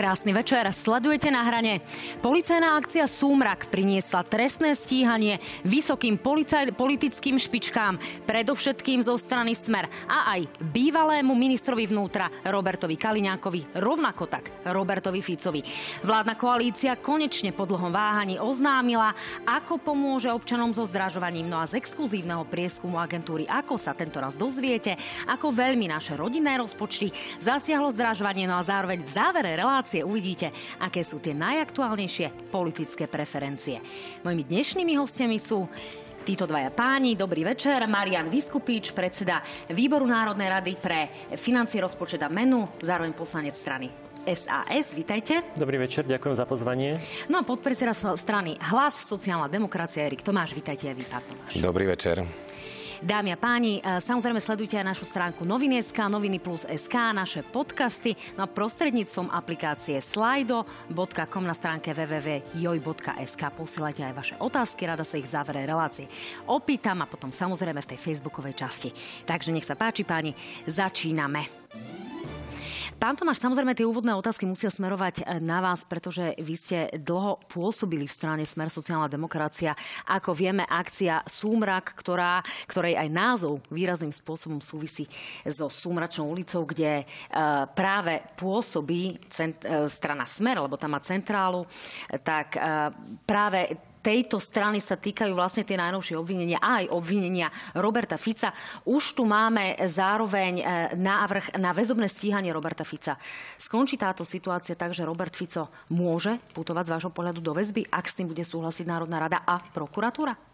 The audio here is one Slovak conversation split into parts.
Krásny večer, sledujete na hrane. Policajná akcia Súmrak priniesla trestné stíhanie vysokým policaj- politickým špičkám, predovšetkým zo strany Smer a aj bývalému ministrovi vnútra Robertovi Kaliňákovi, rovnako tak Robertovi Ficovi. Vládna koalícia konečne po dlhom váhaní oznámila, ako pomôže občanom so zdražovaním. No a z exkluzívneho prieskumu agentúry Ako sa tento raz dozviete, ako veľmi naše rodinné rozpočty zasiahlo zdražovanie, no a zároveň v závere relácie relácie uvidíte, aké sú tie najaktuálnejšie politické preferencie. Mojimi dnešnými hostiami sú Títo dvaja páni, dobrý večer. Marian Vyskupič, predseda Výboru Národnej rady pre financie, rozpočet a menu, zároveň poslanec strany SAS. Vítajte. Dobrý večer, ďakujem za pozvanie. No a podpredseda strany Hlas, sociálna demokracia, Erik Tomáš. Vítajte aj vy, pán Tomáš. Dobrý večer. Dámy a páni, e, samozrejme sledujte aj našu stránku Noviny.sk, Noviny plus SK, naše podcasty no prostredníctvom aplikácie slido.com na stránke www.joj.sk. Posielajte aj vaše otázky, rada sa ich v závere relácie opýtam a potom samozrejme v tej facebookovej časti. Takže nech sa páči páni, začíname. Pán Tomáš, samozrejme tie úvodné otázky musia smerovať e, na vás, pretože vy ste dlho pôsobili v strane Smer sociálna demokracia. Ako vieme, akcia Súmrak, ktorá, ktorej aj názov výrazným spôsobom súvisí so Súmračnou ulicou, kde e, práve pôsobí cent, e, strana Smer, lebo tam má centrálu, tak práve tejto strany sa týkajú vlastne tie najnovšie obvinenia a aj obvinenia Roberta Fica. Už tu máme zároveň e, návrh na väzobné stíhanie Roberta Fica. Skončí táto situácia tak, že Robert Fico môže putovať z vášho pohľadu do väzby, ak s tým bude súhlasiť Národná rada a prokuratúra?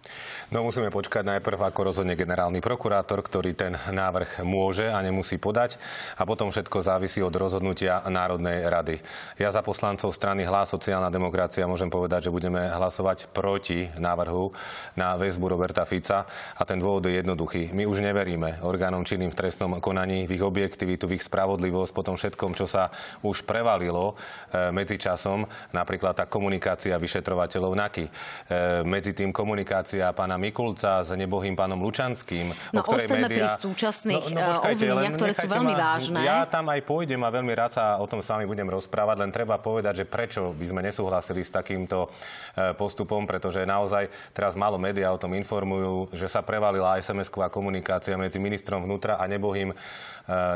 No musíme počkať najprv, ako rozhodne generálny prokurátor, ktorý ten návrh môže a nemusí podať a potom všetko závisí od rozhodnutia Národnej rady. Ja za poslancov strany Hlas sociálna demokracia môžem povedať, že budeme hlasovať proti návrhu na väzbu Roberta Fica a ten dôvod je jednoduchý. My už neveríme orgánom činným v trestnom konaní, v ich objektivitu, v ich spravodlivosť, po tom všetkom, čo sa už prevalilo e, medzi časom, napríklad tá komunikácia vyšetrovateľov NAKY, e, medzi tým komunikácia pána Mikulca s nebohým pánom Lučanským. No, o ktorej média... pri súčasných no, no, eh, počkajte, obvineniach, ktoré sú veľmi ma, vážne. Ja tam aj pôjdem a veľmi rád sa o tom s vami budem rozprávať, len treba povedať, že prečo by sme nesúhlasili s takýmto eh, pretože naozaj teraz málo médiá o tom informujú, že sa prevalila SMS-ková komunikácia medzi ministrom vnútra a nebohým eh,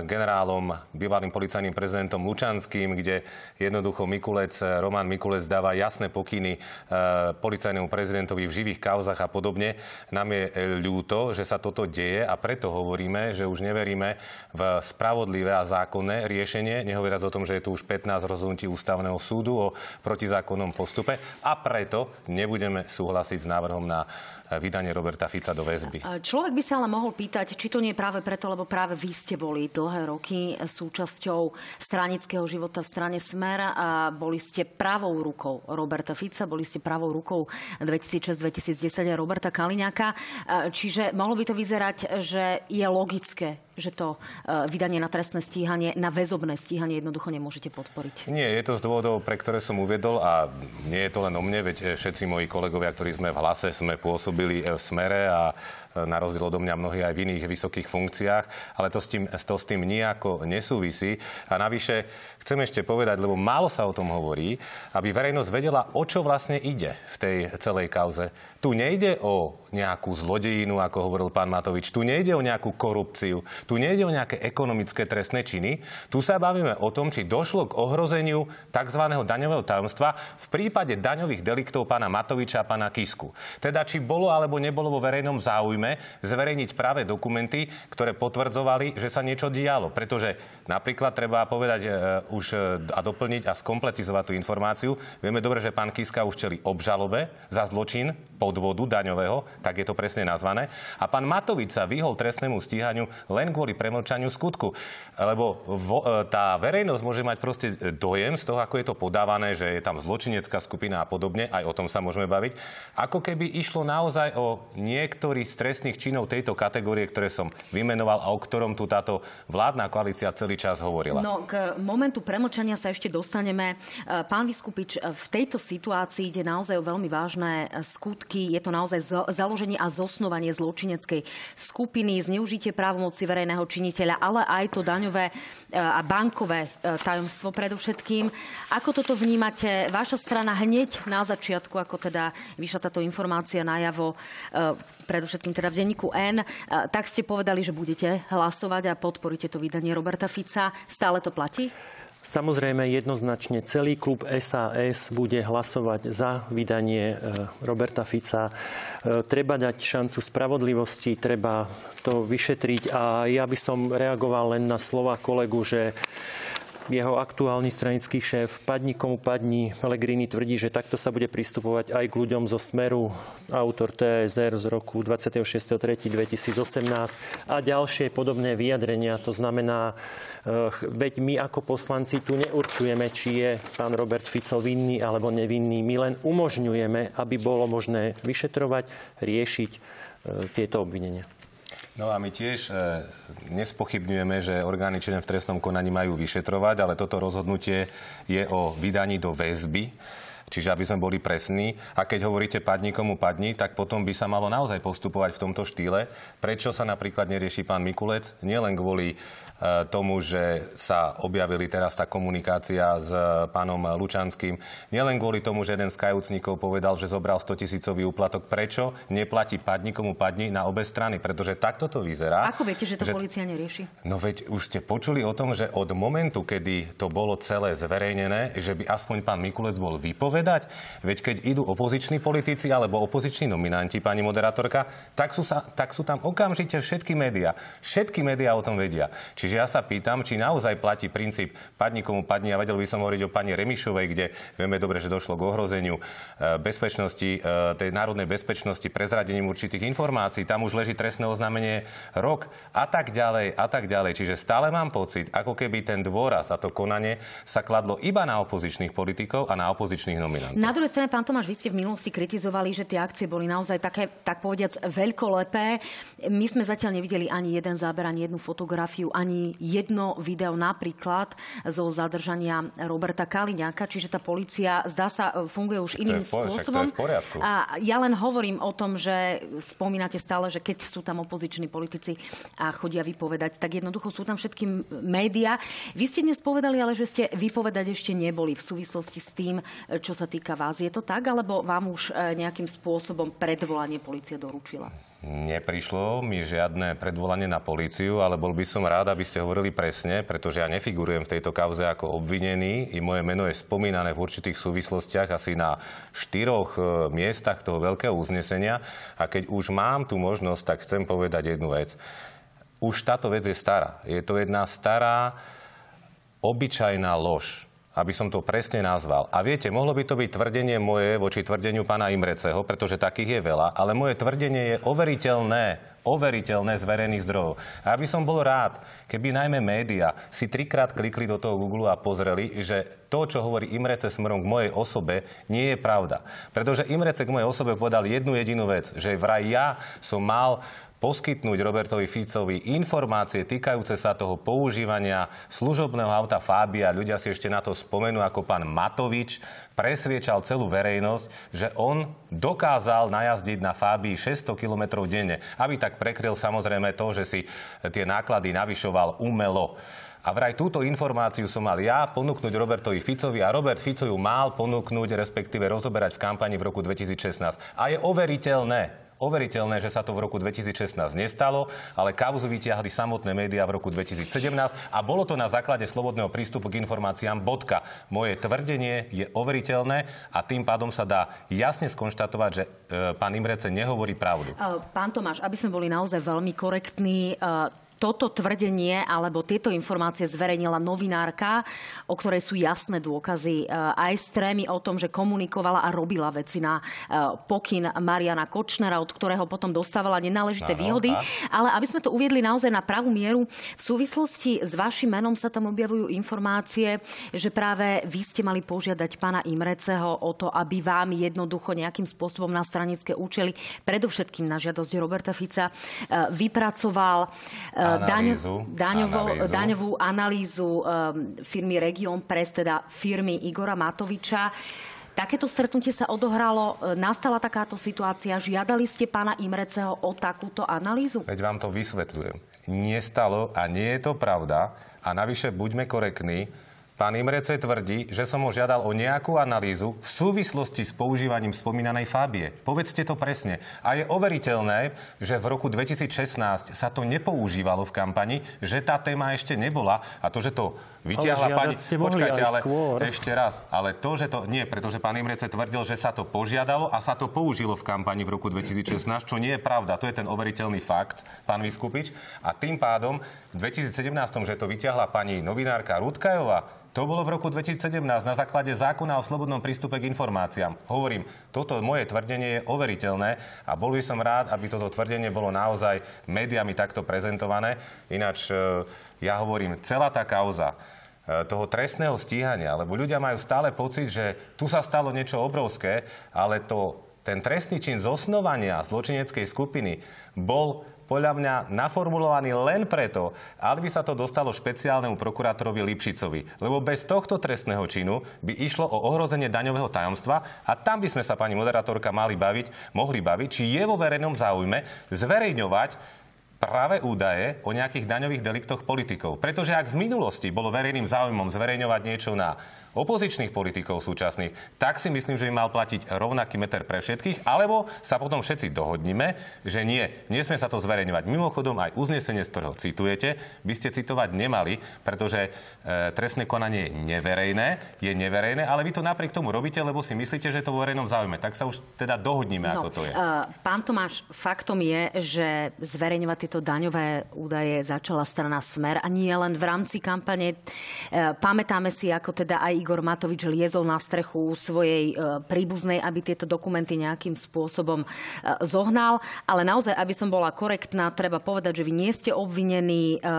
generálom, bývalým policajným prezidentom Lučanským, kde jednoducho Mikulec, Roman Mikulec dáva jasné pokyny policajnému prezidentovi v živých kauzach a podobne. Nám je e, ľúto, že sa toto deje a preto hovoríme, že už neveríme v spravodlivé a zákonné riešenie, nehovoriac o tom, že je tu už 15 rozhodnutí ústavného súdu o protizákonnom postupe a preto nebudeme súhlasiť s návrhom na vydanie Roberta Fica do väzby. Človek by sa ale mohol pýtať, či to nie je práve preto, lebo práve vy ste boli dlhé roky súčasťou stranického života v strane Smer a boli ste pravou rukou Roberta Fica, boli ste pravou rukou 2006-2010 Roberta Kaliňáka. Čiže mohlo by to vyzerať, že je logické, že to e, vydanie na trestné stíhanie, na väzobné stíhanie jednoducho nemôžete podporiť? Nie, je to z dôvodov, pre ktoré som uvedol a nie je to len o mne, veď všetci moji kolegovia, ktorí sme v hlase, sme pôsobili v smere a na rozdiel odo mňa mnohí aj v iných vysokých funkciách, ale to s tým, to s tým nejako nesúvisí. A navyše chcem ešte povedať, lebo málo sa o tom hovorí, aby verejnosť vedela, o čo vlastne ide v tej celej kauze. Tu nejde o nejakú zlodejinu, ako hovoril pán Matovič, tu nejde o nejakú korupciu, tu nejde o nejaké ekonomické trestné činy, tu sa bavíme o tom, či došlo k ohrozeniu tzv. daňového tajomstva v prípade daňových deliktov pána Matoviča a pána Kisku. Teda či bolo alebo nebolo vo verejnom záujme záujme zverejniť práve dokumenty, ktoré potvrdzovali, že sa niečo dialo. Pretože napríklad treba povedať e, už e, a doplniť a skompletizovať tú informáciu. Vieme dobre, že pán Kiska už čeli obžalobe za zločin podvodu daňového, tak je to presne nazvané. A pán Matovič sa vyhol trestnému stíhaniu len kvôli premlčaniu skutku. Lebo vo, e, tá verejnosť môže mať proste dojem z toho, ako je to podávané, že je tam zločinecká skupina a podobne, aj o tom sa môžeme baviť, ako keby išlo naozaj o niektorý z trestných činov tejto kategórie, ktoré som vymenoval a o ktorom tu táto vládna koalícia celý čas hovorila. No, k momentu premlčania sa ešte dostaneme. E, pán Vyskupič, e, v tejto situácii ide naozaj o veľmi vážne e, skutky. Je to naozaj založenie a zosnovanie zločineckej skupiny, zneužitie právomoci verejného činiteľa, ale aj to daňové a bankové tajomstvo predovšetkým. Ako toto vnímate? Vaša strana hneď na začiatku, ako teda vyšla táto informácia najavo, predovšetkým teda v denníku N, tak ste povedali, že budete hlasovať a podporíte to vydanie Roberta Fica. Stále to platí? Samozrejme, jednoznačne celý klub SAS bude hlasovať za vydanie e, Roberta Fica. E, treba dať šancu spravodlivosti, treba to vyšetriť a ja by som reagoval len na slova kolegu, že jeho aktuálny stranický šéf, padni komu padni, Pellegrini tvrdí, že takto sa bude pristupovať aj k ľuďom zo Smeru, autor TSR z roku 26.3.2018 a ďalšie podobné vyjadrenia. To znamená, eh, veď my ako poslanci tu neurčujeme, či je pán Robert Fico vinný alebo nevinný. My len umožňujeme, aby bolo možné vyšetrovať, riešiť eh, tieto obvinenia. No a my tiež e, nespochybňujeme, že orgány činné v trestnom konaní majú vyšetrovať, ale toto rozhodnutie je o vydaní do väzby. Čiže aby sme boli presní. A keď hovoríte padni komu padni, tak potom by sa malo naozaj postupovať v tomto štýle. Prečo sa napríklad nerieši pán Mikulec? Nielen kvôli E, tomu, že sa objavili teraz tá komunikácia s pánom Lučanským. Nielen kvôli tomu, že jeden z kajúcnikov povedal, že zobral 100 tisícový úplatok. Prečo neplatí padni komu padni na obe strany? Pretože takto to vyzerá. Ako viete, že to že... policia nerieši? No veď už ste počuli o tom, že od momentu, kedy to bolo celé zverejnené, že by aspoň pán Mikulec bol vypovedať, veď keď idú opoziční politici alebo opoziční nominanti, pani moderátorka, tak sú, sa, tak sú tam okamžite všetky médiá. Všetky médiá o tom vedia. Čiže ja sa pýtam, či naozaj platí princíp padni komu padni. A vedel by som hovoriť o pani Remišovej, kde vieme dobre, že došlo k ohrozeniu e, bezpečnosti, e, tej národnej bezpečnosti, prezradením určitých informácií. Tam už leží trestné oznámenie rok a tak ďalej a tak ďalej. Čiže stále mám pocit, ako keby ten dôraz a to konanie sa kladlo iba na opozičných politikov a na opozičných nominantov. Na druhej strane, pán Tomáš, vy ste v minulosti kritizovali, že tie akcie boli naozaj také, tak povediac, veľkolepé. My sme zatiaľ nevideli ani jeden záber, ani jednu fotografiu, ani jedno video napríklad zo zadržania Roberta Kaliňáka, čiže tá policia zdá sa funguje už iným to je, spôsobom. to je v poriadku. A ja len hovorím o tom, že spomínate stále, že keď sú tam opoziční politici a chodia vypovedať, tak jednoducho sú tam všetky médiá. Vy ste dnes povedali, ale že ste vypovedať ešte neboli v súvislosti s tým, čo sa týka vás. Je to tak, alebo vám už e, nejakým spôsobom predvolanie policia doručila? Neprišlo mi žiadne predvolanie na políciu, ale bol by som rád, aby ste hovorili presne, pretože ja nefigurujem v tejto kauze ako obvinený. I moje meno je spomínané v určitých súvislostiach asi na štyroch e, miestach toho veľkého uznesenia. A keď už mám tú možnosť, tak chcem povedať jednu vec. Už táto vec je stará. Je to jedna stará, obyčajná lož aby som to presne nazval. A viete, mohlo by to byť tvrdenie moje voči tvrdeniu pána Imreceho, pretože takých je veľa, ale moje tvrdenie je overiteľné overiteľné z verejných zdrojov. A aby som bol rád, keby najmä média si trikrát klikli do toho Google a pozreli, že to, čo hovorí Imrece smerom k mojej osobe, nie je pravda. Pretože Imrece k mojej osobe povedal jednu jedinú vec, že vraj ja som mal poskytnúť Robertovi Ficovi informácie týkajúce sa toho používania služobného auta Fábia. Ľudia si ešte na to spomenú, ako pán Matovič presviečal celú verejnosť, že on dokázal najazdiť na Fábii 600 km denne, aby tak prekryl samozrejme to, že si tie náklady navyšoval umelo. A vraj túto informáciu som mal ja ponúknuť Robertovi Ficovi a Robert Fico ju mal ponúknuť, respektíve rozoberať v kampani v roku 2016. A je overiteľné, overiteľné, že sa to v roku 2016 nestalo, ale kauzu vytiahli samotné médiá v roku 2017 a bolo to na základe slobodného prístupu k informáciám. Bodka. Moje tvrdenie je overiteľné a tým pádom sa dá jasne skonštatovať, že e, pán Imrece nehovorí pravdu. Pán Tomáš, aby sme boli naozaj veľmi korektní, e, toto tvrdenie alebo tieto informácie zverejnila novinárka, o ktorej sú jasné dôkazy e, aj z trémy o tom, že komunikovala a robila veci na e, pokyn Mariana Kočnera, od ktorého potom dostávala nenáležité ano, výhody. A... Ale aby sme to uviedli naozaj na pravú mieru, v súvislosti s vašim menom sa tam objavujú informácie, že práve vy ste mali požiadať pána Imreceho o to, aby vám jednoducho nejakým spôsobom na stranické účely, predovšetkým na žiadosť Roberta Fica, e, vypracoval analýzu, daňovo, analýzu. daňovú analýzu um, firmy Region Press, teda firmy Igora Matoviča. Takéto stretnutie sa odohralo, e, nastala takáto situácia, žiadali ste pána Imreceho o takúto analýzu? Veď vám to vysvetľujem. nestalo a nie je to pravda. A navyše buďme korektní, Pán Imrece tvrdí, že som ho žiadal o nejakú analýzu v súvislosti s používaním spomínanej fábie. Povedzte to presne. A je overiteľné, že v roku 2016 sa to nepoužívalo v kampani, že tá téma ešte nebola a to, že to vyťahla pani... Ste Počkajte, ale skôr. ešte raz. Ale to, že to... Nie, pretože pán Imrece tvrdil, že sa to požiadalo a sa to použilo v kampani v roku 2016, čo nie je pravda. To je ten overiteľný fakt, pán Vyskupič. A tým pádom v 2017, že to vyťahla pani novinárka Rudkajová, to bolo v roku 2017 na základe zákona o slobodnom prístupe k informáciám. Hovorím, toto moje tvrdenie je overiteľné a bol by som rád, aby toto tvrdenie bolo naozaj médiami takto prezentované. Ináč e, ja hovorím, celá tá kauza e, toho trestného stíhania, lebo ľudia majú stále pocit, že tu sa stalo niečo obrovské, ale to, ten trestný čin zosnovania zločineckej skupiny bol podľa mňa naformulovaný len preto, aby sa to dostalo špeciálnemu prokurátorovi Lipšicovi. Lebo bez tohto trestného činu by išlo o ohrozenie daňového tajomstva a tam by sme sa, pani moderátorka, mali baviť, mohli baviť, či je vo verejnom záujme zverejňovať práve údaje o nejakých daňových deliktoch politikov. Pretože ak v minulosti bolo verejným záujmom zverejňovať niečo na opozičných politikov súčasných, tak si myslím, že by mal platiť rovnaký meter pre všetkých, alebo sa potom všetci dohodnime, že nie, nesmie sa to zverejňovať. Mimochodom, aj uznesenie, z ktorého citujete, by ste citovať nemali, pretože e, trestné konanie je neverejné, je neverejné, ale vy to napriek tomu robíte, lebo si myslíte, že je to vo verejnom záujme. Tak sa už teda dohodnime, no, ako to je. Uh, pán Tomáš, faktom je, že zverejňovať tieto daňové údaje začala strana Smer a nie len v rámci kampane. Uh, pamätáme si, ako teda aj Igor Matovič liezol na strechu svojej e, príbuznej, aby tieto dokumenty nejakým spôsobom e, zohnal. Ale naozaj, aby som bola korektná, treba povedať, že vy nie ste obvinení e,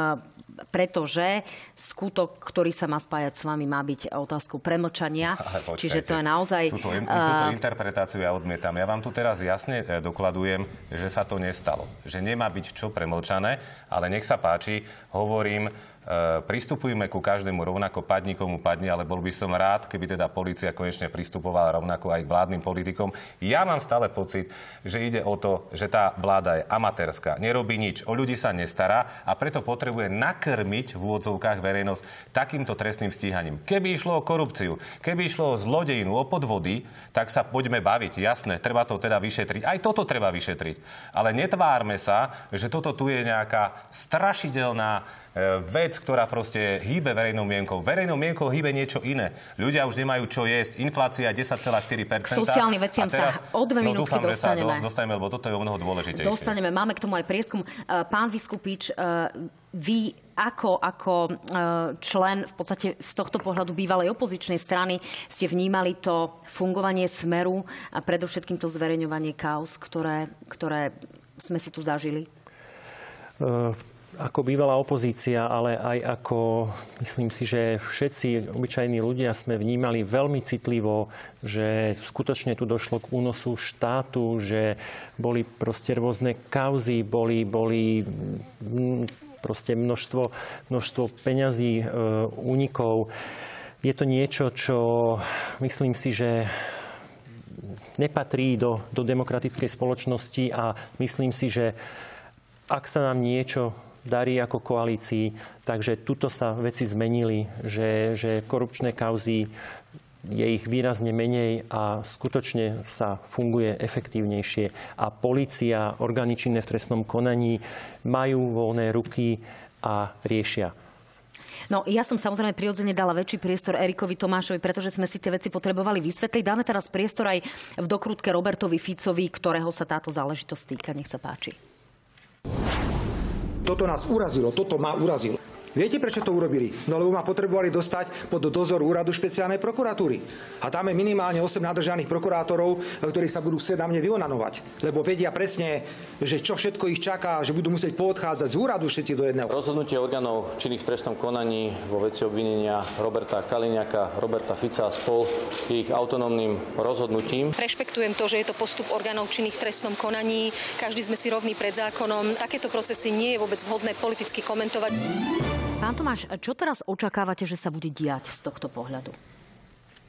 pretože skutok, ktorý sa má spájať s vami, má byť otázku premlčania. Čiže to je naozaj... Túto, túto interpretáciu ja odmietam. Ja vám tu teraz jasne dokladujem, že sa to nestalo. Že nemá byť čo premlčané, ale nech sa páči, hovorím, pristupujme ku každému rovnako, padni komu padni, ale bol by som rád, keby teda policia konečne pristupovala rovnako aj k vládnym politikom. Ja mám stále pocit, že ide o to, že tá vláda je amatérska, nerobí nič, o ľudí sa nestará a preto potrebuje nakrmiť v úvodzovkách verejnosť takýmto trestným stíhaním. Keby išlo o korupciu, keby išlo o zlodejinu, o podvody, tak sa poďme baviť. Jasné, treba to teda vyšetriť. Aj toto treba vyšetriť. Ale netvárme sa, že toto tu je nejaká strašidelná E, vec, ktorá proste hýbe verejnou mienkou. Verejnou mienkou hýbe niečo iné. Ľudia už nemajú čo jesť. Inflácia 10,4%. K sociálnym veciam teraz, sa o dve no, minútky dúfam, dostaneme. Že sa dostaneme, lebo toto je o mnoho dôležitejšie. Dostaneme, máme k tomu aj prieskum. E, pán Vyskupič, e, vy ako, ako člen v podstate z tohto pohľadu bývalej opozičnej strany ste vnímali to fungovanie smeru a predovšetkým to zverejňovanie kaos, ktoré, ktoré sme si tu zažili? Ako bývalá opozícia, ale aj ako, myslím si, že všetci obyčajní ľudia sme vnímali veľmi citlivo, že skutočne tu došlo k únosu štátu, že boli proste rôzne kauzy, boli, boli mm, proste množstvo, množstvo peňazí, e, únikov. Je to niečo, čo myslím si, že nepatrí do, do demokratickej spoločnosti a myslím si, že ak sa nám niečo darí ako koalícii. Takže tuto sa veci zmenili, že, že korupčné kauzy je ich výrazne menej a skutočne sa funguje efektívnejšie. A policia, orgány činné v trestnom konaní majú voľné ruky a riešia. No, ja som samozrejme prirodzene dala väčší priestor Erikovi Tomášovi, pretože sme si tie veci potrebovali vysvetliť. Dáme teraz priestor aj v dokrutke Robertovi Ficovi, ktorého sa táto záležitosť týka. Nech sa páči. Toto nás urazilo, toto ma urazilo. Viete, prečo to urobili? No lebo ma potrebovali dostať pod dozor úradu špeciálnej prokuratúry. A tam je minimálne 8 nadržaných prokurátorov, ktorí sa budú chcieť na mne vyonanovať. Lebo vedia presne, že čo všetko ich čaká, že budú musieť poodchádzať z úradu všetci do jedného. Rozhodnutie orgánov činných v trestnom konaní vo veci obvinenia Roberta Kaliňaka, Roberta Fica a spol je ich autonómnym rozhodnutím. Rešpektujem to, že je to postup orgánov činných v trestnom konaní. Každý sme si rovní pred zákonom. Takéto procesy nie je vôbec vhodné politicky komentovať. Pán Tomáš, čo teraz očakávate, že sa bude diať z tohto pohľadu?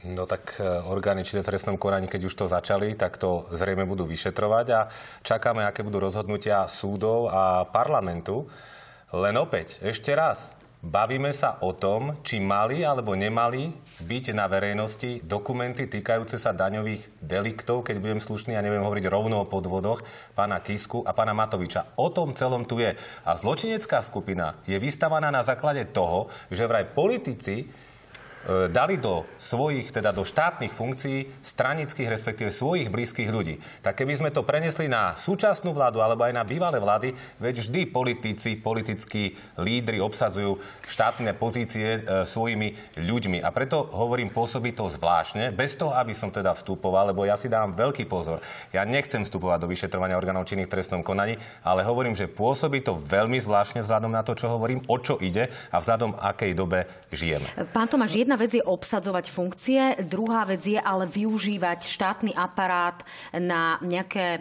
No tak e, orgány či v trestnom konaní, keď už to začali, tak to zrejme budú vyšetrovať a čakáme, aké budú rozhodnutia súdov a parlamentu. Len opäť, ešte raz, Bavíme sa o tom, či mali alebo nemali byť na verejnosti dokumenty týkajúce sa daňových deliktov, keď budem slušný, ja neviem hovoriť rovno o podvodoch, pána Kisku a pána Matoviča. O tom celom tu je. A zločinecká skupina je vystavaná na základe toho, že vraj politici dali do svojich, teda do štátnych funkcií stranických, respektíve svojich blízkych ľudí. Tak keby sme to prenesli na súčasnú vládu alebo aj na bývalé vlády, veď vždy politici, politickí lídry obsadzujú štátne pozície e, svojimi ľuďmi. A preto hovorím, pôsobí to zvláštne, bez toho, aby som teda vstupoval, lebo ja si dám veľký pozor. Ja nechcem vstupovať do vyšetrovania orgánov činných trestnom konaní, ale hovorím, že pôsobí to veľmi zvláštne vzhľadom na to, čo hovorím, o čo ide a vzhľadom akej dobe žijeme. Pán Tomáš, jedna vec je obsadzovať funkcie, druhá vec je ale využívať štátny aparát na nejaké e,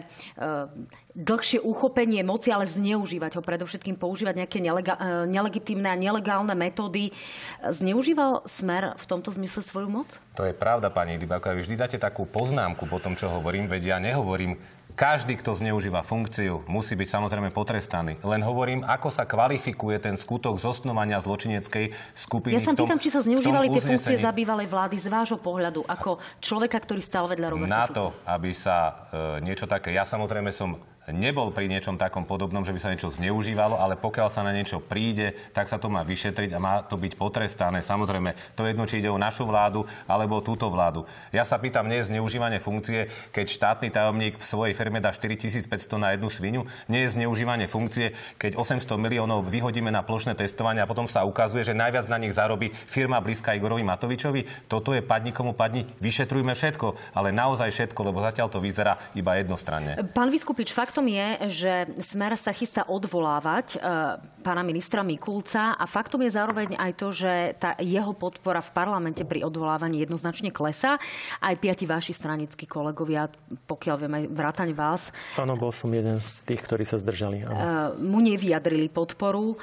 dlhšie uchopenie moci, ale zneužívať ho, predovšetkým používať nejaké nelega- e, nelegitímne a nelegálne metódy. Zneužíval Smer v tomto zmysle svoju moc? To je pravda, pani Dybáková. Vy vždy dáte takú poznámku po tom, čo hovorím, veď ja nehovorím každý, kto zneužíva funkciu, musí byť samozrejme potrestaný. Len hovorím, ako sa kvalifikuje ten skutok zosnovania zločineckej skupiny. Ja sa pýtam, či sa zneužívali tie funkcie za bývalej vlády z vášho pohľadu, ako človeka, ktorý stál vedľa Roberta Na to, aby sa e, niečo také... Ja samozrejme som nebol pri niečom takom podobnom, že by sa niečo zneužívalo, ale pokiaľ sa na niečo príde, tak sa to má vyšetriť a má to byť potrestané. Samozrejme, to jedno, či ide o našu vládu alebo túto vládu. Ja sa pýtam, nie je zneužívanie funkcie, keď štátny tajomník v svojej firme dá 4500 na jednu svinu? Nie je zneužívanie funkcie, keď 800 miliónov vyhodíme na plošné testovanie a potom sa ukazuje, že najviac na nich zarobí firma blízka Igorovi Matovičovi? Toto je padni komu padni. Vyšetrujme všetko, ale naozaj všetko, lebo zatiaľ to vyzerá iba jednostranne. Pán Vyskupič, fakt Faktom je, že Smer sa chystá odvolávať e, pána ministra Mikulca a faktom je zároveň aj to, že tá jeho podpora v parlamente pri odvolávaní jednoznačne klesá. Aj piati vaši stranickí kolegovia, pokiaľ viem aj vrátane vás. Áno, bol som jeden z tých, ktorí sa zdržali. Áno. E, mu nevyjadrili podporu.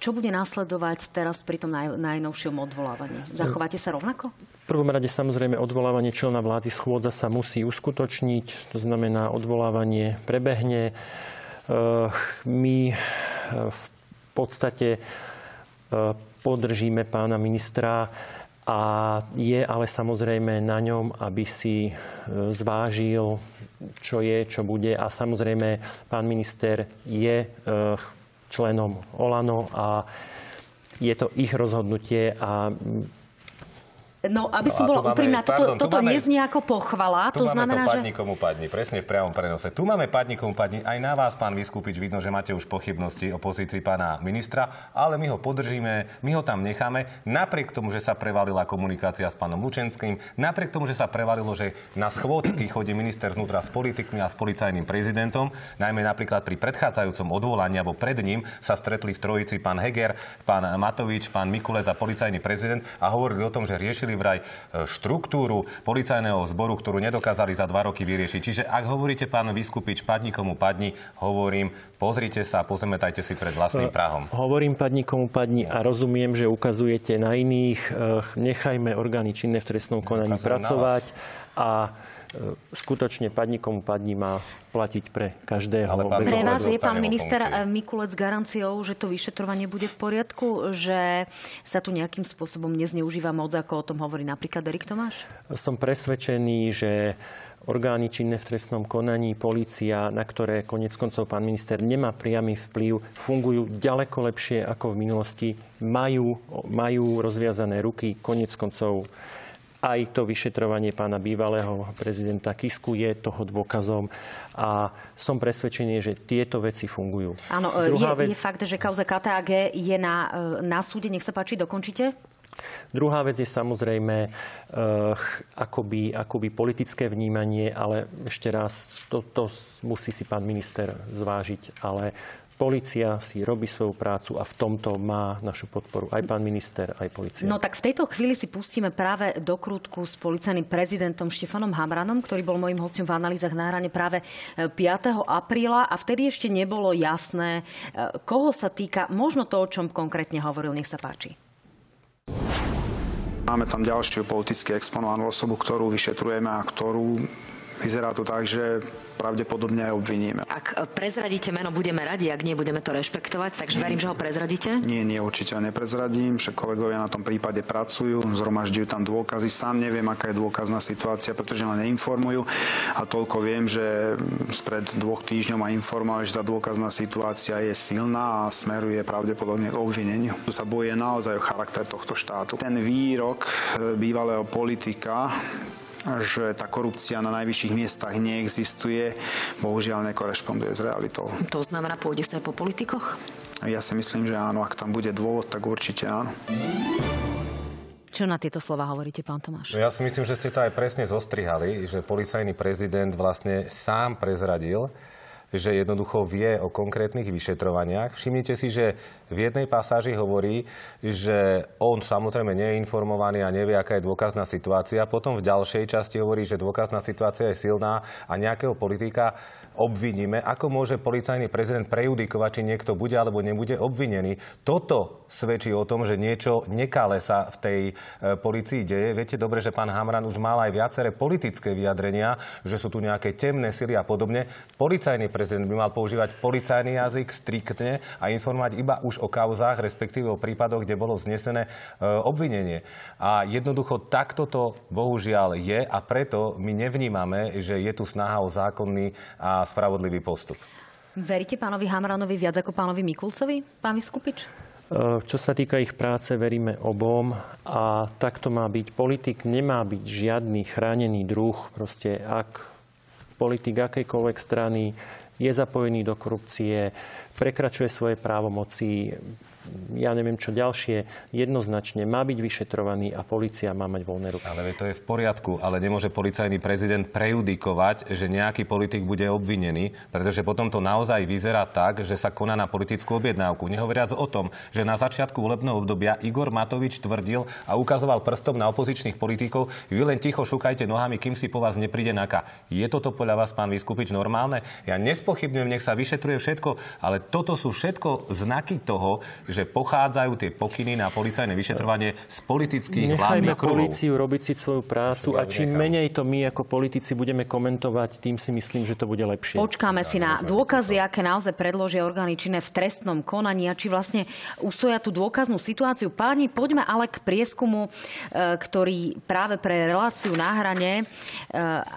Čo bude následovať teraz pri tom naj, najnovšom odvolávaní? Zachováte sa rovnako? Prvom rade samozrejme odvolávanie člena vlády schôdza sa musí uskutočniť. To znamená, odvolávanie prebehne. Eh, my eh, v podstate eh, podržíme pána ministra a je ale samozrejme na ňom, aby si zvážil, čo je, čo bude. A samozrejme, pán minister je členom Olano a je to ich rozhodnutie a No, aby no, som bola úprimná, toto, toto máme, neznie ako pochvala. Tu to máme znamená, to padni, že... komu padni, presne v priamom prenose. Tu máme padni, komu padni. Aj na vás, pán Vyskupič, vidno, že máte už pochybnosti o pozícii pána ministra, ale my ho podržíme, my ho tam necháme, napriek tomu, že sa prevalila komunikácia s pánom Lučenským, napriek tomu, že sa prevalilo, že na schôdzky chodí minister vnútra s politikmi a s policajným prezidentom, najmä napríklad pri predchádzajúcom odvolaní alebo pred ním sa stretli v trojici pán Heger, pán Matovič, pán Mikulec a policajný prezident a hovorili o tom, že riešili riešili vraj e, štruktúru policajného zboru, ktorú nedokázali za dva roky vyriešiť. Čiže ak hovoríte, pán Vyskupič, padni komu padni, hovorím, pozrite sa a pozemetajte si pred vlastným e, prahom. Hovorím padni komu padni a rozumiem, že ukazujete na iných. E, nechajme orgány činné v trestnom konaní pracovať a skutočne padni komu padni má platiť pre každého. Ale pre vás je pán minister funkcie. Mikulec garanciou, že to vyšetrovanie bude v poriadku, že sa tu nejakým spôsobom nezneužíva moc, ako o tom hovorí napríklad Erik Tomáš? Som presvedčený, že orgány činné v trestnom konaní, policia, na ktoré konec koncov pán minister nemá priamy vplyv, fungujú ďaleko lepšie ako v minulosti, majú, majú rozviazané ruky, konec koncov aj to vyšetrovanie pána bývalého prezidenta Kisku je toho dôkazom a som presvedčený, že tieto veci fungujú. Áno, je, vec... je fakt, že kauza KTAG je na, e, na súde. Nech sa páči, dokončite. Druhá vec je samozrejme uh, akoby, akoby politické vnímanie, ale ešte raz, to, to musí si pán minister zvážiť, ale Polícia si robí svoju prácu a v tomto má našu podporu aj pán minister, aj policia. No tak v tejto chvíli si pustíme práve do krútku s policajným prezidentom Štefanom Hamranom, ktorý bol môjim hostom v analýzach na hrane práve 5. E, apríla a vtedy ešte nebolo jasné, e, koho sa týka, možno to, o čom konkrétne hovoril. Nech sa páči. Máme tam ďalšiu politicky exponovanú osobu, ktorú vyšetrujeme a ktorú vyzerá to tak, že pravdepodobne aj obviníme. Ak prezradíte meno, budeme radi, ak nie, budeme to rešpektovať, takže verím, že ho prezradíte. Nie, nie, určite neprezradím, však kolegovia na tom prípade pracujú, zhromažďujú tam dôkazy, sám neviem, aká je dôkazná situácia, pretože ma neinformujú a toľko viem, že spred dvoch týždňov ma informovali, že tá dôkazná situácia je silná a smeruje pravdepodobne k obvineniu. Tu sa boje naozaj o charakter tohto štátu. Ten výrok bývalého politika že tá korupcia na najvyšších miestach neexistuje, bohužiaľ nekorešponduje s realitou. To znamená, pôjde sa aj po politikoch? Ja si myslím, že áno. Ak tam bude dôvod, tak určite áno. Čo na tieto slova hovoríte, pán Tomáš? No ja si myslím, že ste to aj presne zostrihali, že policajný prezident vlastne sám prezradil, že jednoducho vie o konkrétnych vyšetrovaniach. Všimnite si, že v jednej pasáži hovorí, že on samozrejme nie je informovaný a nevie, aká je dôkazná situácia. Potom v ďalšej časti hovorí, že dôkazná situácia je silná a nejakého politika obviníme, ako môže policajný prezident prejudikovať, či niekto bude alebo nebude obvinený. Toto svedčí o tom, že niečo nekále sa v tej e, policii deje. Viete dobre, že pán Hamran už mal aj viaceré politické vyjadrenia, že sú tu nejaké temné sily a podobne. Policajný prezident by mal používať policajný jazyk striktne a informovať iba už o kauzách, respektíve o prípadoch, kde bolo znesené e, obvinenie. A jednoducho takto to bohužiaľ je a preto my nevnímame, že je tu snaha o zákonný a spravodlivý postup. Veríte pánovi Hamranovi viac ako pánovi Mikulcovi, pán Vyskupič? E, čo sa týka ich práce, veríme obom a takto má byť. Politik nemá byť žiadny chránený druh. Proste ak politik akejkoľvek strany je zapojený do korupcie, prekračuje svoje právomoci, ja neviem čo ďalšie, jednoznačne má byť vyšetrovaný a policia má mať voľné ruky. Ale to je v poriadku, ale nemôže policajný prezident prejudikovať, že nejaký politik bude obvinený, pretože potom to naozaj vyzerá tak, že sa koná na politickú objednávku. Nehovoriac o tom, že na začiatku volebného obdobia Igor Matovič tvrdil a ukazoval prstom na opozičných politikov, vy len ticho šukajte nohami, kým si po vás nepríde naka. Je toto podľa vás, pán Vyskupič, normálne? Ja nespochybňujem, nech sa vyšetruje všetko, ale toto sú všetko znaky toho, že pochádzajú tie pokyny na policajné vyšetrovanie z politických Nechajme vládnych políciu robiť si svoju prácu a čím menej to my ako politici budeme komentovať, tým si myslím, že to bude lepšie. Počkáme si na dôkazy, aké naozaj predložia orgány činné v trestnom konaní a či vlastne ustoja tú dôkaznú situáciu. Páni, poďme ale k prieskumu, e, ktorý práve pre reláciu na hrane e,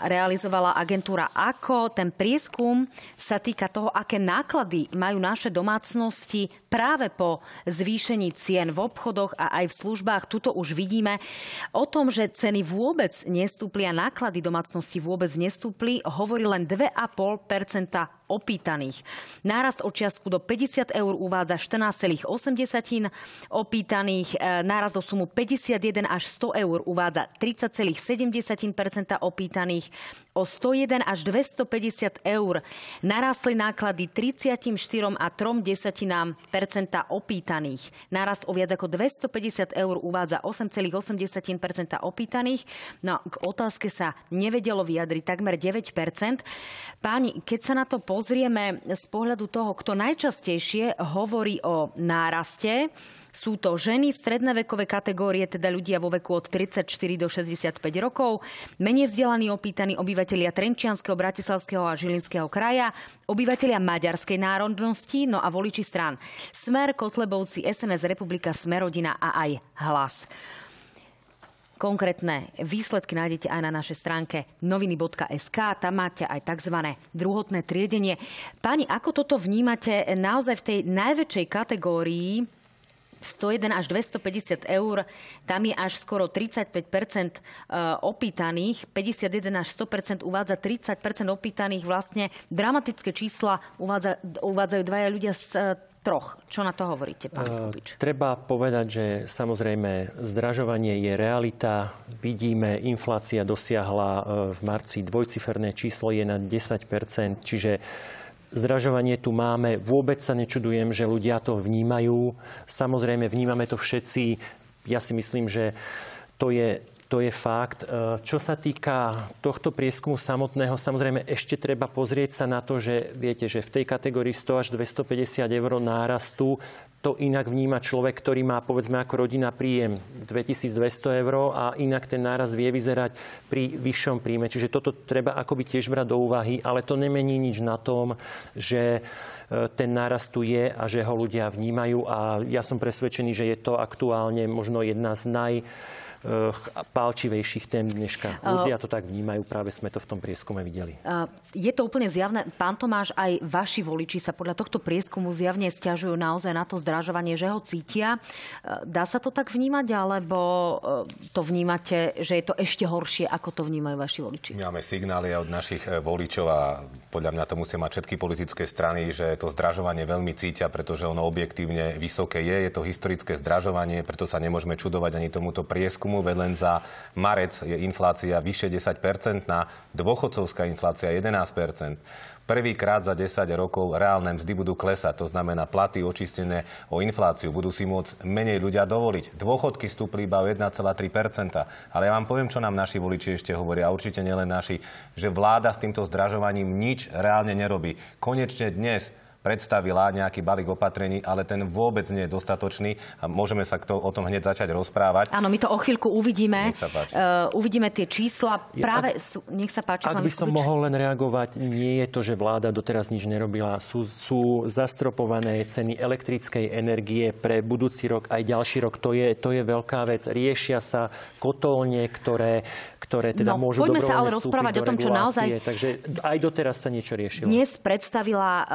realizovala agentúra AKO. Ten prieskum sa týka toho, aké náklady majú naše domácnosti práve po zvýšení cien v obchodoch a aj v službách. Tuto už vidíme o tom, že ceny vôbec nestúpli a náklady domácnosti vôbec nestúpli, hovorí len 2,5 opýtaných. Nárast o čiastku do 50 eur uvádza 14,8 opýtaných, e, nárast do sumu 51 až 100 eur uvádza 30,7% opýtaných, o 101 až 250 eur narastli náklady 34 a 3 desatinám percenta opýtaných. Nárast o viac ako 250 eur uvádza 8,8% opýtaných. No k otázke sa nevedelo vyjadriť takmer 9 Páni, keď sa na to pozrieme z pohľadu toho, kto najčastejšie hovorí o náraste, sú to ženy stredné vekové kategórie, teda ľudia vo veku od 34 do 65 rokov, menej vzdelaní opýtaní obyvateľia Trenčianského, Bratislavského a Žilinského kraja, obyvateľia maďarskej národnosti, no a voliči strán Smer, Kotlebovci, SNS Republika, Smerodina a aj Hlas. Konkrétne výsledky nájdete aj na našej stránke noviny.sk. Tam máte aj tzv. druhotné triedenie. Pani, ako toto vnímate naozaj v tej najväčšej kategórii 101 až 250 eur, tam je až skoro 35 e, opýtaných, 51 až 100% uvádza 30% opýtaných. Vlastne dramatické čísla uvádza, uvádzajú dvaja ľudia z troch. Čo na to hovoríte, pán eh, Skupič? Treba povedať, že samozrejme zdražovanie je realita. Vidíme, inflácia dosiahla eh, v marci dvojciferné číslo je na 10% čiže Zdražovanie tu máme. Vôbec sa nečudujem, že ľudia to vnímajú. Samozrejme, vnímame to všetci. Ja si myslím, že to je to je fakt. E, čo sa týka tohto prieskumu samotného, samozrejme ešte treba pozrieť sa na to, že viete, že v tej kategórii 100 až 250 eur nárastu to inak vníma človek, ktorý má povedzme ako rodina príjem 2200 eur a inak ten náraz vie vyzerať pri vyššom príjme. Čiže toto treba akoby tiež brať do úvahy, ale to nemení nič na tom, že e, ten náraz tu je a že ho ľudia vnímajú a ja som presvedčený, že je to aktuálne možno jedna z naj pálčivejších tém dneška. Ľudia to tak vnímajú, práve sme to v tom prieskume videli. Je to úplne zjavné. Pán Tomáš, aj vaši voliči sa podľa tohto prieskumu zjavne stiažujú naozaj na to zdražovanie, že ho cítia. Eh, dá sa to tak vnímať, alebo eh, to vnímate, že je to ešte horšie, ako to vnímajú vaši voliči? My máme signály od našich voličov a podľa mňa to musia mať všetky politické strany, že to zdražovanie veľmi cítia, pretože ono objektívne vysoké je. Je to historické zdražovanie, preto sa nemôžeme čudovať ani tomuto prieskumu prieskumu, veď len za marec je inflácia vyše 10% na dôchodcovská inflácia 11% Prvýkrát za 10 rokov reálne mzdy budú klesať, to znamená platy očistené o infláciu, budú si môcť menej ľudia dovoliť. Dôchodky stúpli iba o 1,3% Ale ja vám poviem, čo nám naši voliči ešte hovoria, a určite nielen naši, že vláda s týmto zdražovaním nič reálne nerobí. Konečne dnes predstavila nejaký balík opatrení, ale ten vôbec nie je dostatočný a môžeme sa to, o tom hneď začať rozprávať. Áno, my to o chvíľku uvidíme. Nech sa páči. Uh, uvidíme tie čísla. Práve, ak, sú, nech sa páči. Ak by som Skubič. mohol len reagovať, nie je to, že vláda doteraz nič nerobila. Sú, sú zastropované ceny elektrickej energie pre budúci rok aj ďalší rok. To je, to je veľká vec. Riešia sa kotolne, ktoré, ktoré teda no, môžu poďme sa ale rozprávať o tom, čo naozaj... Takže aj doteraz sa niečo riešilo. Dnes predstavila e,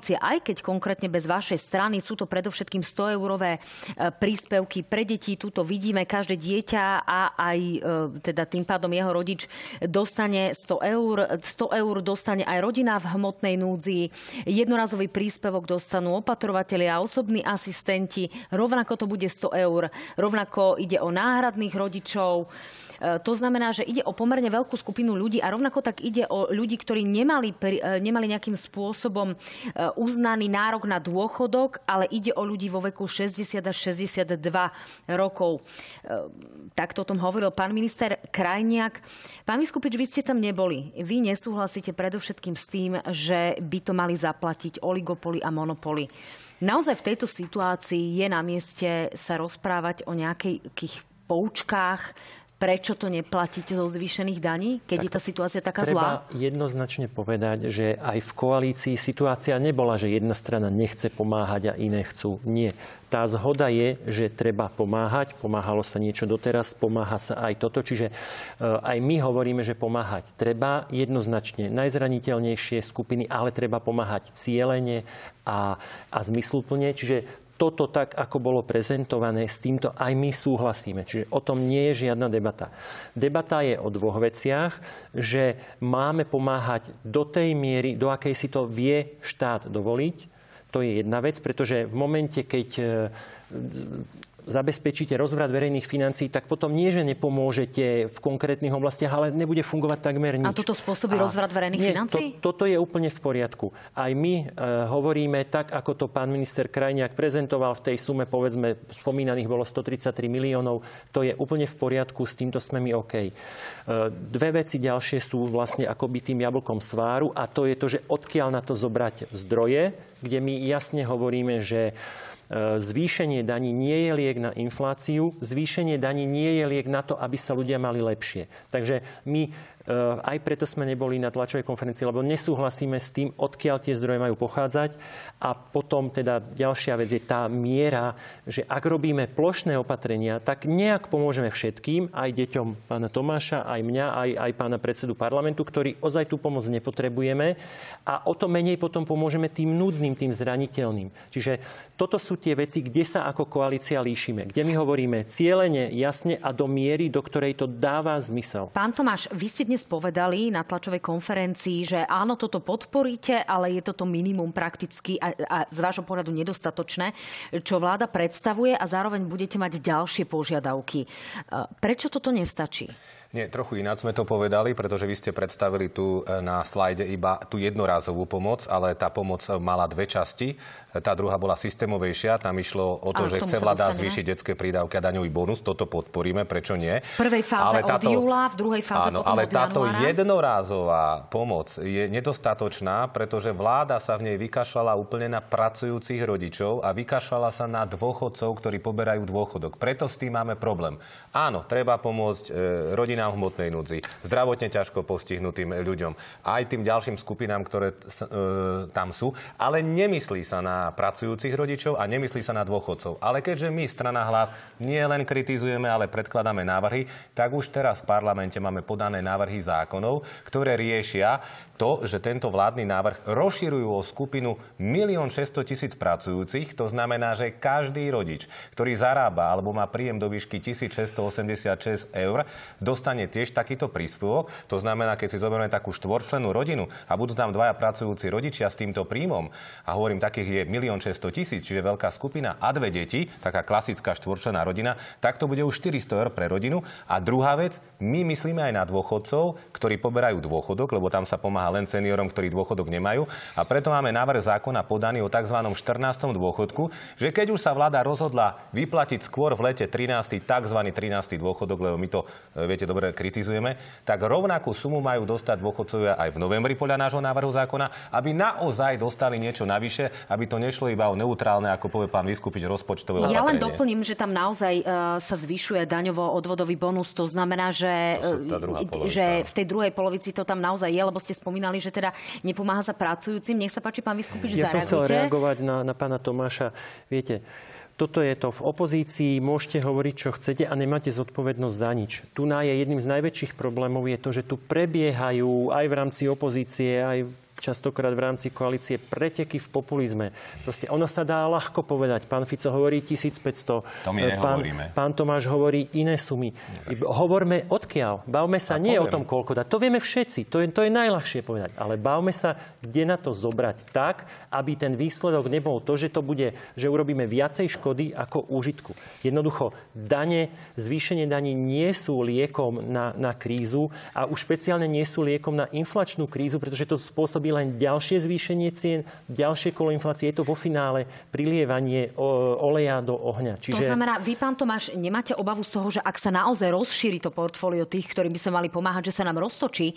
koalícia, aj keď konkrétne bez vašej strany, sú to predovšetkým 100-eurové e, príspevky pre deti. Tuto vidíme, každé dieťa a aj e, teda tým pádom jeho rodič dostane 100 eur. 100 eur dostane aj rodina v hmotnej núdzi. Jednorazový príspevok dostanú opatrovateľi a osobní asistenti. Rovnako to bude 100 eur. Rovnako ide o náhradných rodičov. E, to znamená, že ide o pomerne veľkú skupinu ľudí a rovnako tak ide o ľudí, ktorí nemali, e, nemali nejakým spôsobom e, uznaný nárok na dôchodok, ale ide o ľudí vo veku 60 až 62 rokov. Takto o tom hovoril pán minister Krajniak. Pán Vyskupič, vy ste tam neboli. Vy nesúhlasíte predovšetkým s tým, že by to mali zaplatiť oligopoly a monopoly. Naozaj v tejto situácii je na mieste sa rozprávať o nejakých poučkách, prečo to neplatiť zo zvýšených daní, keď tak je tá situácia taká treba zlá? Jednoznačne povedať, že aj v koalícii situácia nebola, že jedna strana nechce pomáhať a iné chcú. Nie. Tá zhoda je, že treba pomáhať. Pomáhalo sa niečo doteraz, pomáha sa aj toto. Čiže e, aj my hovoríme, že pomáhať treba jednoznačne najzraniteľnejšie skupiny, ale treba pomáhať cieľene a, a zmysluplne. Čiže toto tak, ako bolo prezentované, s týmto aj my súhlasíme. Čiže o tom nie je žiadna debata. Debata je o dvoch veciach, že máme pomáhať do tej miery, do akej si to vie štát dovoliť. To je jedna vec, pretože v momente, keď zabezpečíte rozvrat verejných financií, tak potom nie, že nepomôžete v konkrétnych oblastiach, ale nebude fungovať takmer nič. A toto spôsobí a rozvrat verejných nie, financií? To, toto je úplne v poriadku. Aj my e, hovoríme tak, ako to pán minister Krajniak prezentoval v tej sume, povedzme, spomínaných bolo 133 miliónov. To je úplne v poriadku, s týmto sme my OK. E, dve veci ďalšie sú vlastne akoby tým jablkom sváru a to je to, že odkiaľ na to zobrať zdroje, kde my jasne hovoríme, že zvýšenie daní nie je liek na infláciu, zvýšenie daní nie je liek na to, aby sa ľudia mali lepšie. Takže my aj preto sme neboli na tlačovej konferencii, lebo nesúhlasíme s tým, odkiaľ tie zdroje majú pochádzať. A potom teda ďalšia vec je tá miera, že ak robíme plošné opatrenia, tak nejak pomôžeme všetkým, aj deťom pána Tomáša, aj mňa, aj, aj pána predsedu parlamentu, ktorí ozaj tú pomoc nepotrebujeme. A o to menej potom pomôžeme tým núdznym, tým zraniteľným. Čiže toto sú tie veci, kde sa ako koalícia líšime. Kde my hovoríme cieľene, jasne a do miery, do ktorej to dáva zmysel. Pán Tomáš, vy ste dnes povedali na tlačovej konferencii, že áno, toto podporíte, ale je toto minimum prakticky a, a z vášho pohľadu nedostatočné, čo vláda predstavuje a zároveň budete mať ďalšie požiadavky. E, prečo toto nestačí? Nie, trochu ináč sme to povedali, pretože vy ste predstavili tu e, na slajde iba tú jednorázovú pomoc, ale tá pomoc mala dve časti. Tá druhá bola systémovejšia, tam išlo o to, ale že chce vláda zvýšiť detské prídavky a daňový bonus. Toto podporíme, prečo nie? V prvej fáze ale táto, od júla, v druhej fáze áno, potom ale od táto januára. jednorázová pomoc je nedostatočná, pretože vláda sa v nej vykašľala úplne na pracujúcich rodičov a vykašľala sa na dôchodcov, ktorí poberajú dôchodok. Preto s tým máme problém. Áno, treba pomôcť e, rodinám v hmotnej núdzi, zdravotne ťažko postihnutým ľuďom, aj tým ďalším skupinám, ktoré e, tam sú, ale nemyslí sa na pracujúcich rodičov a nemyslí sa na dôchodcov. Ale keďže my, strana hlas, nie len kritizujeme, ale predkladáme návrhy, tak už teraz v parlamente máme podané návrhy zákonov, ktoré riešia to, že tento vládny návrh rozširujú o skupinu 1 600 tisíc pracujúcich. To znamená, že každý rodič, ktorý zarába alebo má príjem do výšky 1686 eur, dostane tiež takýto príspevok. To znamená, keď si zoberieme takú štvorčlenú rodinu a budú tam dvaja pracujúci rodičia s týmto príjmom, a hovorím, takých je 1 600 tisíc, čiže veľká skupina a dve deti, taká klasická štvorčlená rodina, tak to bude už 400 eur pre rodinu. A druhá vec, my myslíme aj na dôchodcov, ktorí poberajú dôchodok, lebo tam sa pomáha len seniorom, ktorí dôchodok nemajú. A preto máme návrh zákona podaný o tzv. 14. dôchodku, že keď už sa vláda rozhodla vyplatiť skôr v lete 13. tzv. 13. dôchodok, lebo my to, e, viete, dobre kritizujeme, tak rovnakú sumu majú dostať dôchodcovia aj v novembri podľa nášho návrhu zákona, aby naozaj dostali niečo navyše, aby to nešlo iba o neutrálne, ako povie pán Vyskupič, rozpočtové Ja len doplním, že tam naozaj uh, sa zvyšuje daňovo-odvodový bonus. To znamená, že, uh, že v tej druhej polovici to tam naozaj je, lebo ste spomínali spomínali, že teda nepomáha sa pracujúcim. Nech sa páči, pán Vyskupič, Ja zareagujte. som chcel reagovať na, na pána Tomáša. Viete, toto je to v opozícii, môžete hovoriť, čo chcete a nemáte zodpovednosť za nič. Tu na je jedným z najväčších problémov je to, že tu prebiehajú aj v rámci opozície, aj častokrát v rámci koalície preteky v populizme. Proste ono sa dá ľahko povedať. Pán Fico hovorí 1500. To my pán, pán Tomáš hovorí iné sumy. Hovorme odkiaľ. Bavme sa a nie poviem. o tom, koľko dá. To vieme všetci. To je, to je najľahšie povedať. Ale bavme sa, kde na to zobrať tak, aby ten výsledok nebol to, že to bude, že urobíme viacej škody ako úžitku. Jednoducho, dane, zvýšenie daní nie sú liekom na, na krízu a už špeciálne nie sú liekom na inflačnú krízu, pretože to spôsobí len ďalšie zvýšenie cien, ďalšie kolo inflácie. Je to vo finále prilievanie oleja do ohňa. Čiže... To znamená, vy, pán Tomáš, nemáte obavu z toho, že ak sa naozaj rozšíri to portfólio tých, ktorým by sme mali pomáhať, že sa nám roztočí e,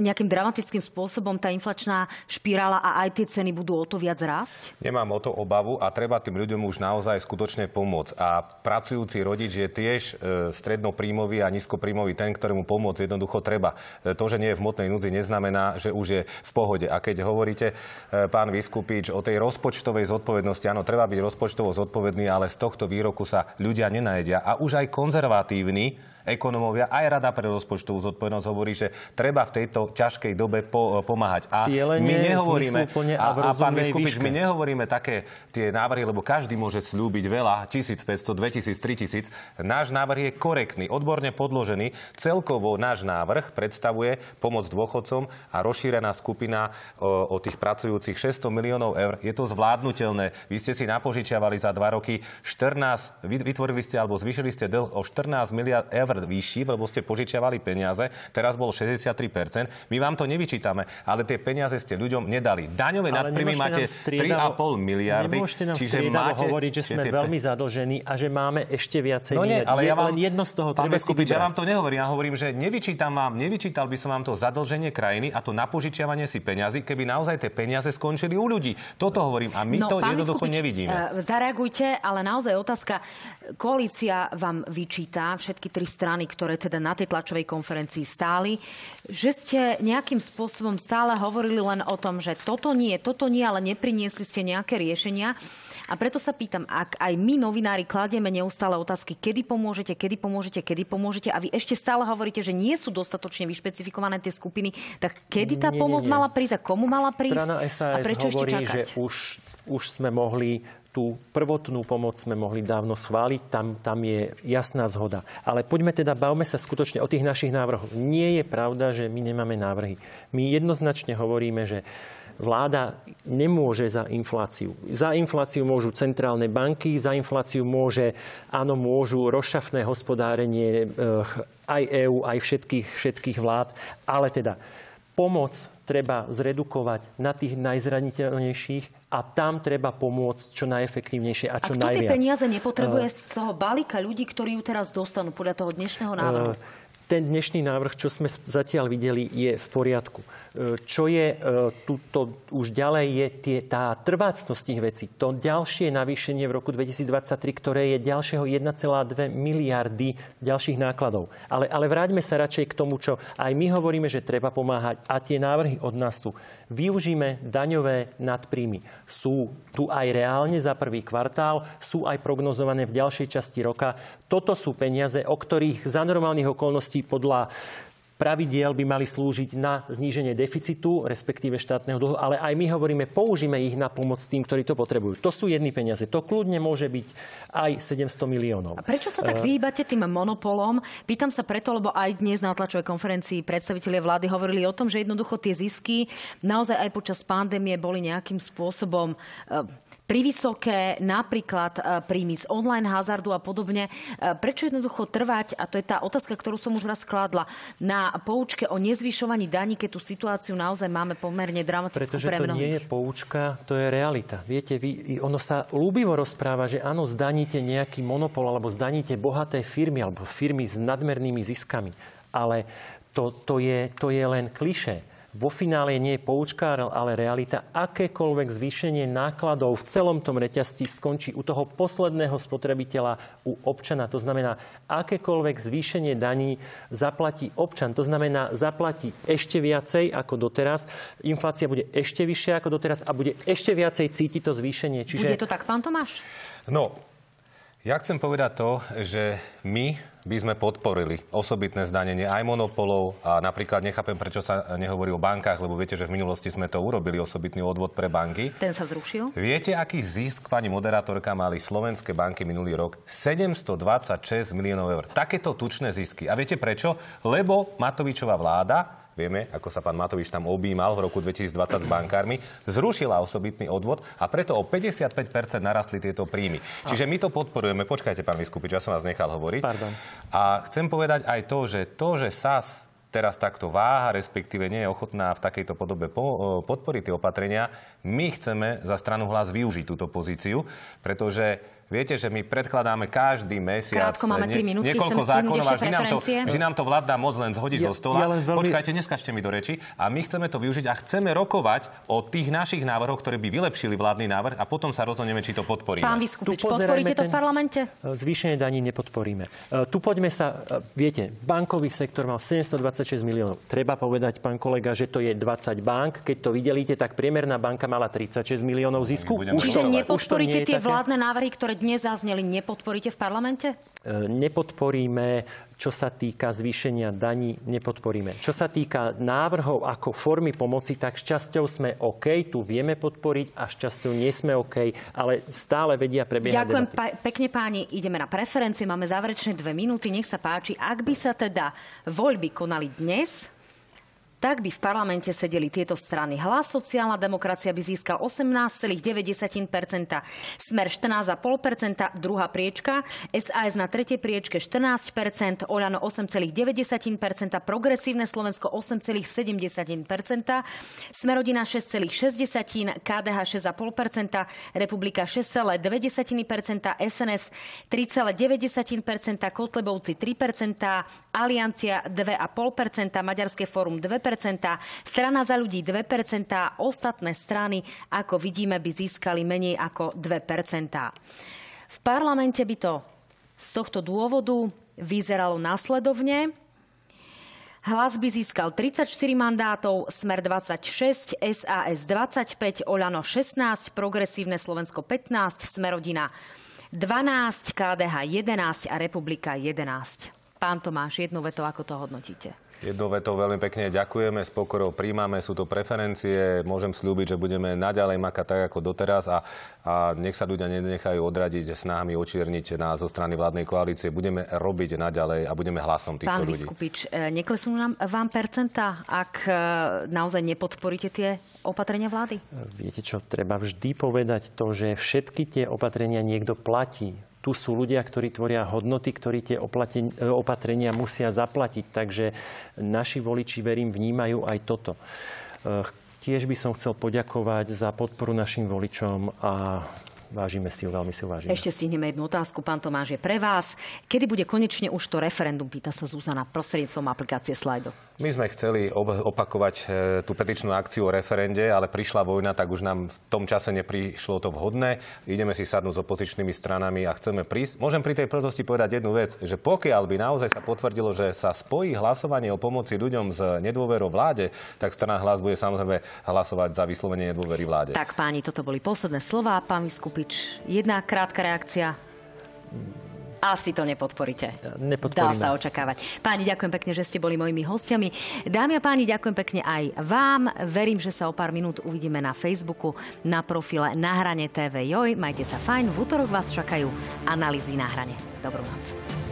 nejakým dramatickým spôsobom tá inflačná špirála a aj tie ceny budú o to viac rásť? Nemám o to obavu a treba tým ľuďom už naozaj skutočne pomôcť. A pracujúci rodič je tiež e, strednopríjmový a nízkopríjmový ten, ktorému pomôcť jednoducho treba. E, to, že nie je v motnej núdzi, neznamená, že už už je v pohode. A keď hovoríte, e, pán Vyskupič, o tej rozpočtovej zodpovednosti, áno, treba byť rozpočtovo zodpovedný, ale z tohto výroku sa ľudia nenajedia. A už aj konzervatívni ekonomovia, aj Rada pre rozpočtovú zodpovednosť hovorí, že treba v tejto ťažkej dobe po, pomáhať. A Cielenie, my nehovoríme, a, a, a pán Biskupič, my nehovoríme také tie návrhy, lebo každý môže slúbiť veľa, 1500, 2000, 3000. Náš návrh je korektný, odborne podložený. Celkovo náš návrh predstavuje pomoc dôchodcom a rozšírená skupina o, o tých pracujúcich 600 miliónov eur. Je to zvládnutelné. Vy ste si napožičiavali za dva roky 14, vytvorili ste alebo zvýšili ste dlh o 14 miliard eur vyšší, lebo ste požičiavali peniaze, teraz bol 63%. My vám to nevyčítame, ale tie peniaze ste ľuďom nedali. Daňové nadprímy máte 3,5 miliardy. Nemôžete nám čiže máte, hovoriť, že sme tie... veľmi zadlžení a že máme ešte viacej. No nie, ale ja vám, len jedno z toho treba si Ja vám to nehovorím, ja hovorím, že nevyčítam vám, nevyčítal by som vám to zadlženie krajiny a to napožičiavanie si peniazy, keby naozaj tie peniaze skončili u ľudí. Toto hovorím a my no, to jednoducho Skupič, nevidíme. Uh, zareagujte, ale naozaj otázka. Koalícia vám vyčíta všetky tri strany strany, ktoré teda na tej tlačovej konferencii stáli, že ste nejakým spôsobom stále hovorili len o tom, že toto nie, toto nie, ale nepriniesli ste nejaké riešenia. A preto sa pýtam, ak aj my, novinári, kladieme neustále otázky, kedy pomôžete, kedy pomôžete, kedy pomôžete a vy ešte stále hovoríte, že nie sú dostatočne vyšpecifikované tie skupiny, tak kedy tá nie, pomoc nie, nie. mala prísť a komu mala prísť? Strana SAS a prečo hovorí, ešte čakať? že už, už sme mohli tú prvotnú pomoc sme mohli dávno schváliť, tam, tam je jasná zhoda. Ale poďme teda, bavme sa skutočne o tých našich návrhoch. Nie je pravda, že my nemáme návrhy. My jednoznačne hovoríme, že vláda nemôže za infláciu. Za infláciu môžu centrálne banky, za infláciu môže, áno, môžu rozšafné hospodárenie eh, aj EÚ, aj všetkých, všetkých vlád, ale teda pomoc treba zredukovať na tých najzraniteľnejších a tam treba pomôcť čo najefektívnejšie a čo a kto najviac. tie peniaze nepotrebuje z toho balíka ľudí, ktorí ju teraz dostanú podľa toho dnešného návrhu? Uh, ten dnešný návrh, čo sme zatiaľ videli, je v poriadku. E, čo je e, tuto už ďalej, je tie, tá trvácnosť tých vecí. To ďalšie navýšenie v roku 2023, ktoré je ďalšieho 1,2 miliardy ďalších nákladov. Ale, ale vráťme sa radšej k tomu, čo aj my hovoríme, že treba pomáhať. A tie návrhy od nás sú. Využíme daňové nadpríjmy. Sú tu aj reálne za prvý kvartál, sú aj prognozované v ďalšej časti roka. Toto sú peniaze, o ktorých za normálnych okolností podľa pravidiel by mali slúžiť na zníženie deficitu, respektíve štátneho dlhu, ale aj my hovoríme, použíme ich na pomoc tým, ktorí to potrebujú. To sú jedny peniaze. To kľudne môže byť aj 700 miliónov. A prečo sa tak eh. vyhýbate tým monopolom? Pýtam sa preto, lebo aj dnes na tlačovej konferencii predstavitelia vlády hovorili o tom, že jednoducho tie zisky naozaj aj počas pandémie boli nejakým spôsobom eh, privysoké, napríklad e, príjmy z online hazardu a podobne. Prečo jednoducho trvať, a to je tá otázka, ktorú som už raz kládla, na poučke o nezvyšovaní daní, keď tú situáciu naozaj máme pomerne dramatickú Pretože to nie je poučka, to je realita. Viete, vy, ono sa ľúbivo rozpráva, že áno, zdaníte nejaký monopol alebo zdaníte bohaté firmy alebo firmy s nadmernými ziskami. Ale to, to, je, to je len kliše vo finále nie je poučka, ale realita. Akékoľvek zvýšenie nákladov v celom tom reťazci skončí u toho posledného spotrebiteľa, u občana. To znamená, akékoľvek zvýšenie daní zaplatí občan. To znamená, zaplatí ešte viacej ako doteraz. Inflácia bude ešte vyššia ako doteraz a bude ešte viacej cítiť to zvýšenie. Čiže... Bude to tak, pán Tomáš? No, ja chcem povedať to, že my by sme podporili osobitné zdanenie aj monopolov a napríklad nechápem, prečo sa nehovorí o bankách, lebo viete, že v minulosti sme to urobili, osobitný odvod pre banky. Ten sa zrušil? Viete, aký zisk, pani moderátorka, mali slovenské banky minulý rok? 726 miliónov eur. Takéto tučné zisky. A viete prečo? Lebo Matovičová vláda vieme, ako sa pán Matovič tam objímal v roku 2020 s bankármi, zrušila osobitný odvod a preto o 55% narastli tieto príjmy. Čiže my to podporujeme. Počkajte, pán Vyskupič, ja som vás nechal hovoriť. Pardon. A chcem povedať aj to, že to, že SAS teraz takto váha, respektíve nie je ochotná v takejto podobe po, podporiť tie opatrenia, my chceme za stranu hlas využiť túto pozíciu, pretože Viete, že my predkladáme každý mesiac Krátko, máme 3 minútky, niekoľko zákonov a že nám, to, že nám to vládna moc len zhodí ja, zo stola. Ja veľmi... Počkajte, neskačte mi do reči. A my chceme to využiť a chceme rokovať o tých našich návrhoch, ktoré by vylepšili vládny návrh a potom sa rozhodneme, či to podporíme. Pán Vyskupič, podporíte to v parlamente? Zvýšenie daní nepodporíme. E, tu poďme sa, e, viete, bankový sektor mal 726 miliónov. Treba povedať, pán kolega, že to je 20 bank. Keď to videlíte, tak priemerná banka mala 36 miliónov zisku. Už to, nepodporíte tie také? vládne návrhy, ktoré dnes zazneli, nepodporíte v parlamente? E, nepodporíme, čo sa týka zvýšenia daní, nepodporíme. Čo sa týka návrhov ako formy pomoci, tak šťasťou sme OK, tu vieme podporiť a šťasťou nie sme OK, ale stále vedia prebiehať Ďakujem pa- pekne páni, ideme na preferencie, máme záverečné dve minúty, nech sa páči. Ak by sa teda voľby konali dnes, tak by v parlamente sedeli tieto strany. Hlas sociálna demokracia by získal 18,9%, Smer 14,5%, druhá priečka, SAS na tretej priečke 14%, Oľano 8,9%, Progresívne Slovensko 8,7%, Smerodina 6,6%, KDH 6,5%, Republika 6,2%, SNS 3,9%, Kotlebovci 3%, Aliancia 2,5%, Maďarské fórum 2%, strana za ľudí 2%, ostatné strany, ako vidíme, by získali menej ako 2%. V parlamente by to z tohto dôvodu vyzeralo nasledovne. Hlas by získal 34 mandátov, Smer 26, SAS 25, Oľano 16, Progresívne Slovensko 15, Smerodina 12, KDH 11 a Republika 11. Pán Tomáš, jednu veto, ako to hodnotíte? Jednou vetou veľmi pekne ďakujeme, s pokorou príjmame, sú to preferencie, môžem slúbiť, že budeme naďalej makať tak ako doteraz a, a nech sa ľudia nenechajú odradiť snahami očierniť nás zo strany vládnej koalície. Budeme robiť naďalej a budeme hlasom týchto Pán ľudí. Vyskupič, e, neklesnú nám, vám percenta, ak e, naozaj nepodporíte tie opatrenia vlády? Viete čo, treba vždy povedať to, že všetky tie opatrenia niekto platí tu sú ľudia, ktorí tvoria hodnoty, ktorí tie opatrenia musia zaplatiť. Takže naši voliči, verím, vnímajú aj toto. Tiež by som chcel poďakovať za podporu našim voličom a vážime si ju, veľmi si ju vážime. Ešte stihneme jednu otázku, pán Tomáš, je pre vás. Kedy bude konečne už to referendum, pýta sa Zuzana, prostredníctvom aplikácie Slido? My sme chceli opakovať e, tú petičnú akciu o referende, ale prišla vojna, tak už nám v tom čase neprišlo to vhodné. Ideme si sadnúť s opozičnými stranami a chceme prísť. Môžem pri tej protosti povedať jednu vec, že pokiaľ by naozaj sa potvrdilo, že sa spojí hlasovanie o pomoci ľuďom s nedôverou vláde, tak strana hlas bude samozrejme hlasovať za vyslovenie nedôvery vláde. Tak páni, toto boli posledné slova. Pán Vyskupič, jedna krátka reakcia. Asi to nepodporíte. Dá sa očakávať. Páni, ďakujem pekne, že ste boli mojimi hostiami. Dámy a páni, ďakujem pekne aj vám. Verím, že sa o pár minút uvidíme na Facebooku, na profile Na hrane TV Joj. Majte sa fajn. V útorok vás čakajú analýzy na hrane. Dobrú noc.